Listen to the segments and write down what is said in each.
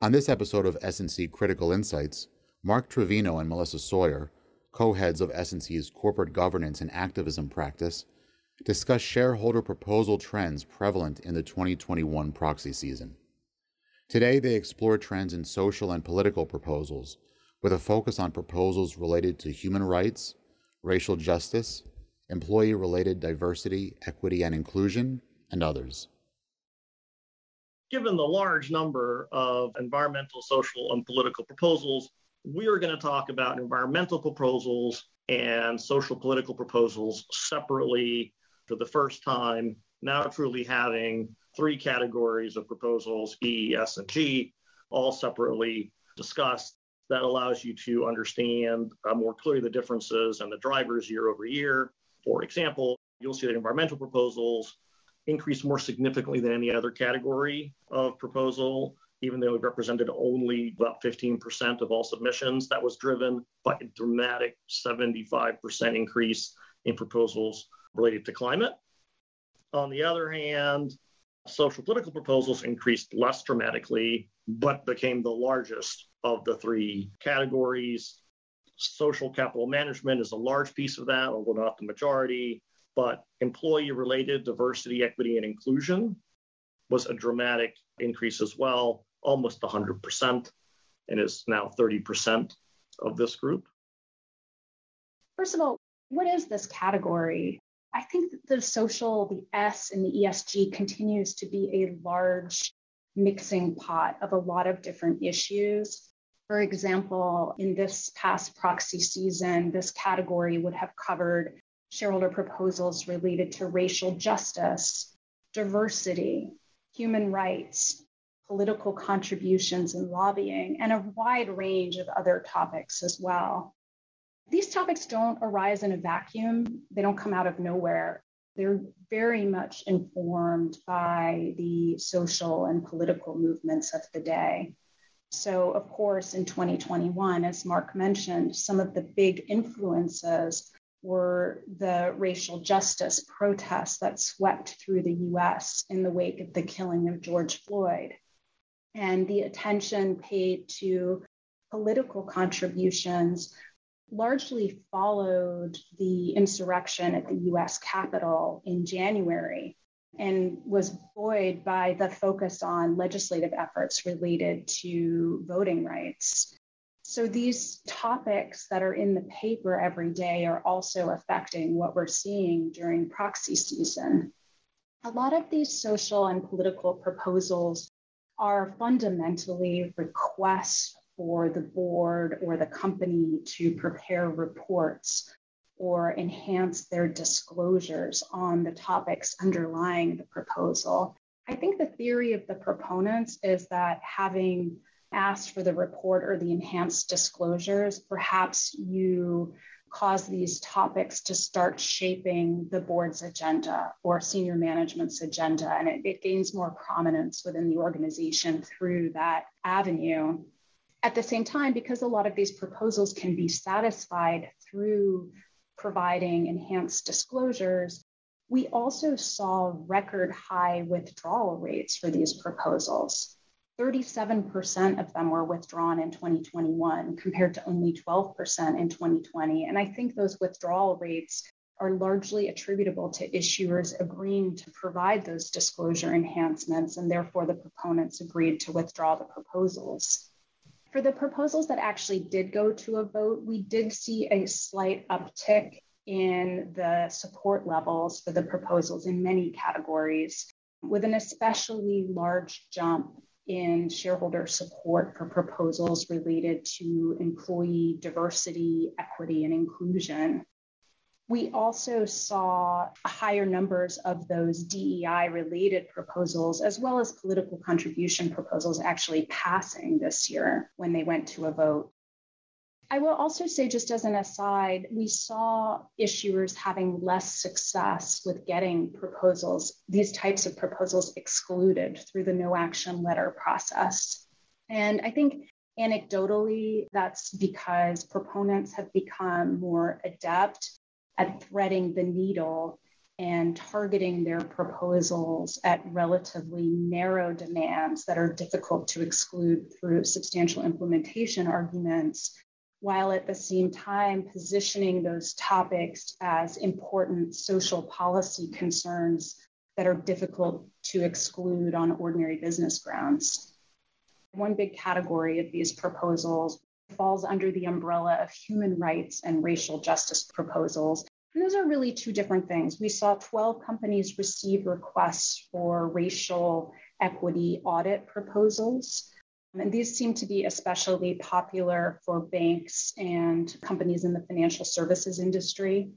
On this episode of S&C Critical Insights, Mark Trevino and Melissa Sawyer, co-heads of S&C's corporate governance and activism practice, discuss shareholder proposal trends prevalent in the 2021 proxy season. Today, they explore trends in social and political proposals, with a focus on proposals related to human rights, racial justice, employee related diversity, equity, and inclusion, and others. Given the large number of environmental, social, and political proposals, we are going to talk about environmental proposals and social political proposals separately for the first time, now truly having three categories of proposals E, S, and G, all separately discussed. That allows you to understand uh, more clearly the differences and the drivers year over year. For example, you'll see that environmental proposals increased more significantly than any other category of proposal, even though it represented only about 15% of all submissions. That was driven by a dramatic 75% increase in proposals related to climate. On the other hand, social political proposals increased less dramatically, but became the largest of the three categories. Social capital management is a large piece of that, although not the majority. But employee related diversity, equity, and inclusion was a dramatic increase as well, almost 100%, and is now 30% of this group. First of all, what is this category? I think the social, the S and the ESG continues to be a large mixing pot of a lot of different issues. For example, in this past proxy season, this category would have covered shareholder proposals related to racial justice, diversity, human rights, political contributions and lobbying, and a wide range of other topics as well. These topics don't arise in a vacuum, they don't come out of nowhere. They're very much informed by the social and political movements of the day. So, of course, in 2021, as Mark mentioned, some of the big influences were the racial justice protests that swept through the US in the wake of the killing of George Floyd, and the attention paid to political contributions largely followed the insurrection at the US Capitol in January and was buoyed by the focus on legislative efforts related to voting rights. So these topics that are in the paper every day are also affecting what we're seeing during proxy season. A lot of these social and political proposals are fundamentally requests for the board or the company to prepare reports or enhance their disclosures on the topics underlying the proposal. I think the theory of the proponents is that having asked for the report or the enhanced disclosures, perhaps you cause these topics to start shaping the board's agenda or senior management's agenda, and it, it gains more prominence within the organization through that avenue. At the same time, because a lot of these proposals can be satisfied through providing enhanced disclosures, we also saw record high withdrawal rates for these proposals. 37% of them were withdrawn in 2021 compared to only 12% in 2020. And I think those withdrawal rates are largely attributable to issuers agreeing to provide those disclosure enhancements, and therefore the proponents agreed to withdraw the proposals. For the proposals that actually did go to a vote, we did see a slight uptick in the support levels for the proposals in many categories, with an especially large jump in shareholder support for proposals related to employee diversity, equity, and inclusion. We also saw higher numbers of those DEI related proposals, as well as political contribution proposals, actually passing this year when they went to a vote. I will also say, just as an aside, we saw issuers having less success with getting proposals, these types of proposals excluded through the no action letter process. And I think anecdotally, that's because proponents have become more adept at threading the needle and targeting their proposals at relatively narrow demands that are difficult to exclude through substantial implementation arguments, while at the same time positioning those topics as important social policy concerns that are difficult to exclude on ordinary business grounds. One big category of these proposals falls under the umbrella of human rights and racial justice proposals. And those are really two different things. We saw 12 companies receive requests for racial equity audit proposals. Um, and these seem to be especially popular for banks and companies in the financial services industry.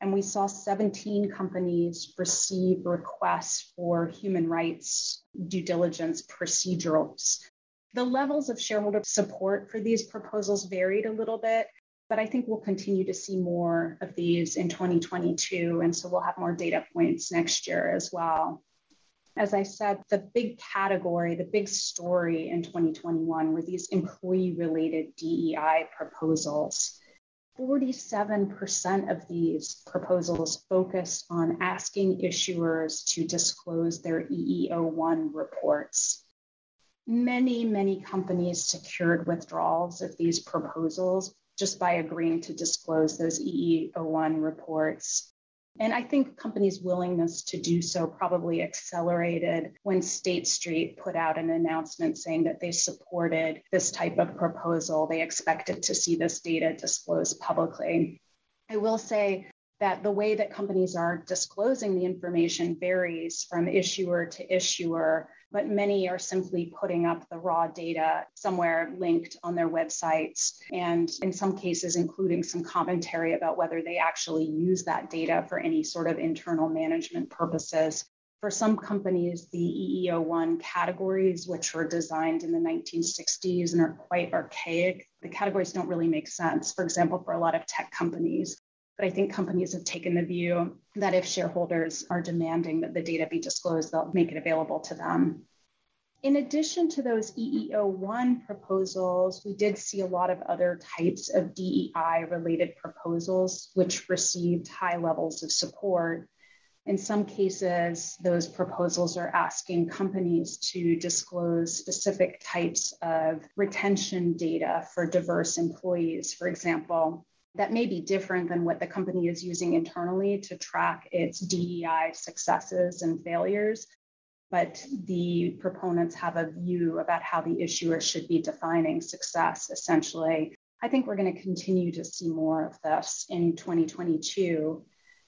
And we saw 17 companies receive requests for human rights due diligence procedurals. The levels of shareholder support for these proposals varied a little bit, but I think we'll continue to see more of these in 2022. And so we'll have more data points next year as well. As I said, the big category, the big story in 2021 were these employee related DEI proposals. 47% of these proposals focused on asking issuers to disclose their EEO1 reports. Many, many companies secured withdrawals of these proposals just by agreeing to disclose those EEO1 reports. And I think companies' willingness to do so probably accelerated when State Street put out an announcement saying that they supported this type of proposal. They expected to see this data disclosed publicly. I will say that the way that companies are disclosing the information varies from issuer to issuer but many are simply putting up the raw data somewhere linked on their websites, and in some cases, including some commentary about whether they actually use that data for any sort of internal management purposes. For some companies, the EEO1 categories, which were designed in the 1960s and are quite archaic, the categories don't really make sense. For example, for a lot of tech companies, but I think companies have taken the view that if shareholders are demanding that the data be disclosed, they'll make it available to them. In addition to those EEO1 proposals, we did see a lot of other types of DEI related proposals, which received high levels of support. In some cases, those proposals are asking companies to disclose specific types of retention data for diverse employees. For example, that may be different than what the company is using internally to track its DEI successes and failures. But the proponents have a view about how the issuer should be defining success, essentially. I think we're going to continue to see more of this in 2022.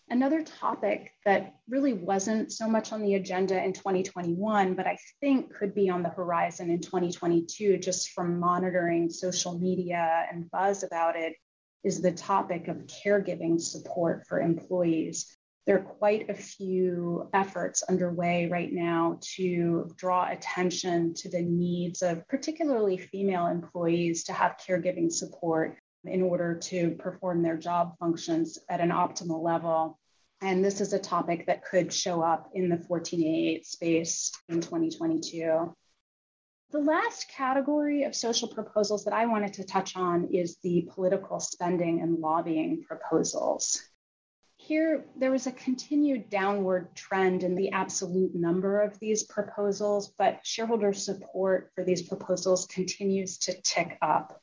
Another topic that really wasn't so much on the agenda in 2021, but I think could be on the horizon in 2022, just from monitoring social media and buzz about it, is the topic of caregiving support for employees. There are quite a few efforts underway right now to draw attention to the needs of particularly female employees to have caregiving support in order to perform their job functions at an optimal level. And this is a topic that could show up in the 14a-8 space in 2022. The last category of social proposals that I wanted to touch on is the political spending and lobbying proposals. Here, there was a continued downward trend in the absolute number of these proposals, but shareholder support for these proposals continues to tick up.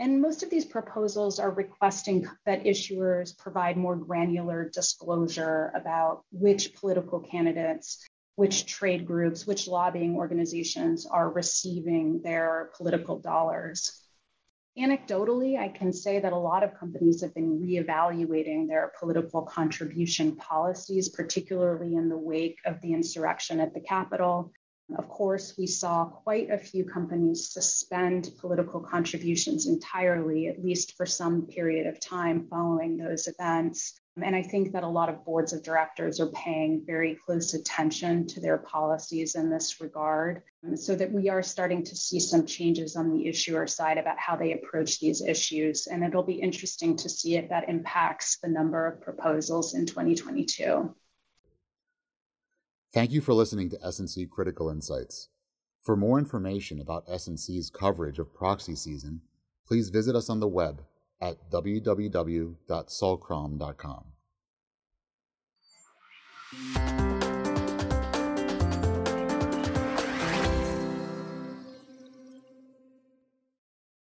And most of these proposals are requesting that issuers provide more granular disclosure about which political candidates which trade groups, which lobbying organizations are receiving their political dollars. Anecdotally, I can say that a lot of companies have been reevaluating their political contribution policies, particularly in the wake of the insurrection at the Capitol. Of course, we saw quite a few companies suspend political contributions entirely, at least for some period of time following those events. And I think that a lot of boards of directors are paying very close attention to their policies in this regard, so that we are starting to see some changes on the issuer side about how they approach these issues. And it'll be interesting to see if that impacts the number of proposals in 2022. Thank you for listening to S&C Critical Insights. For more information about S&C's coverage of proxy season, please visit us on the web at www.sullcrom.com.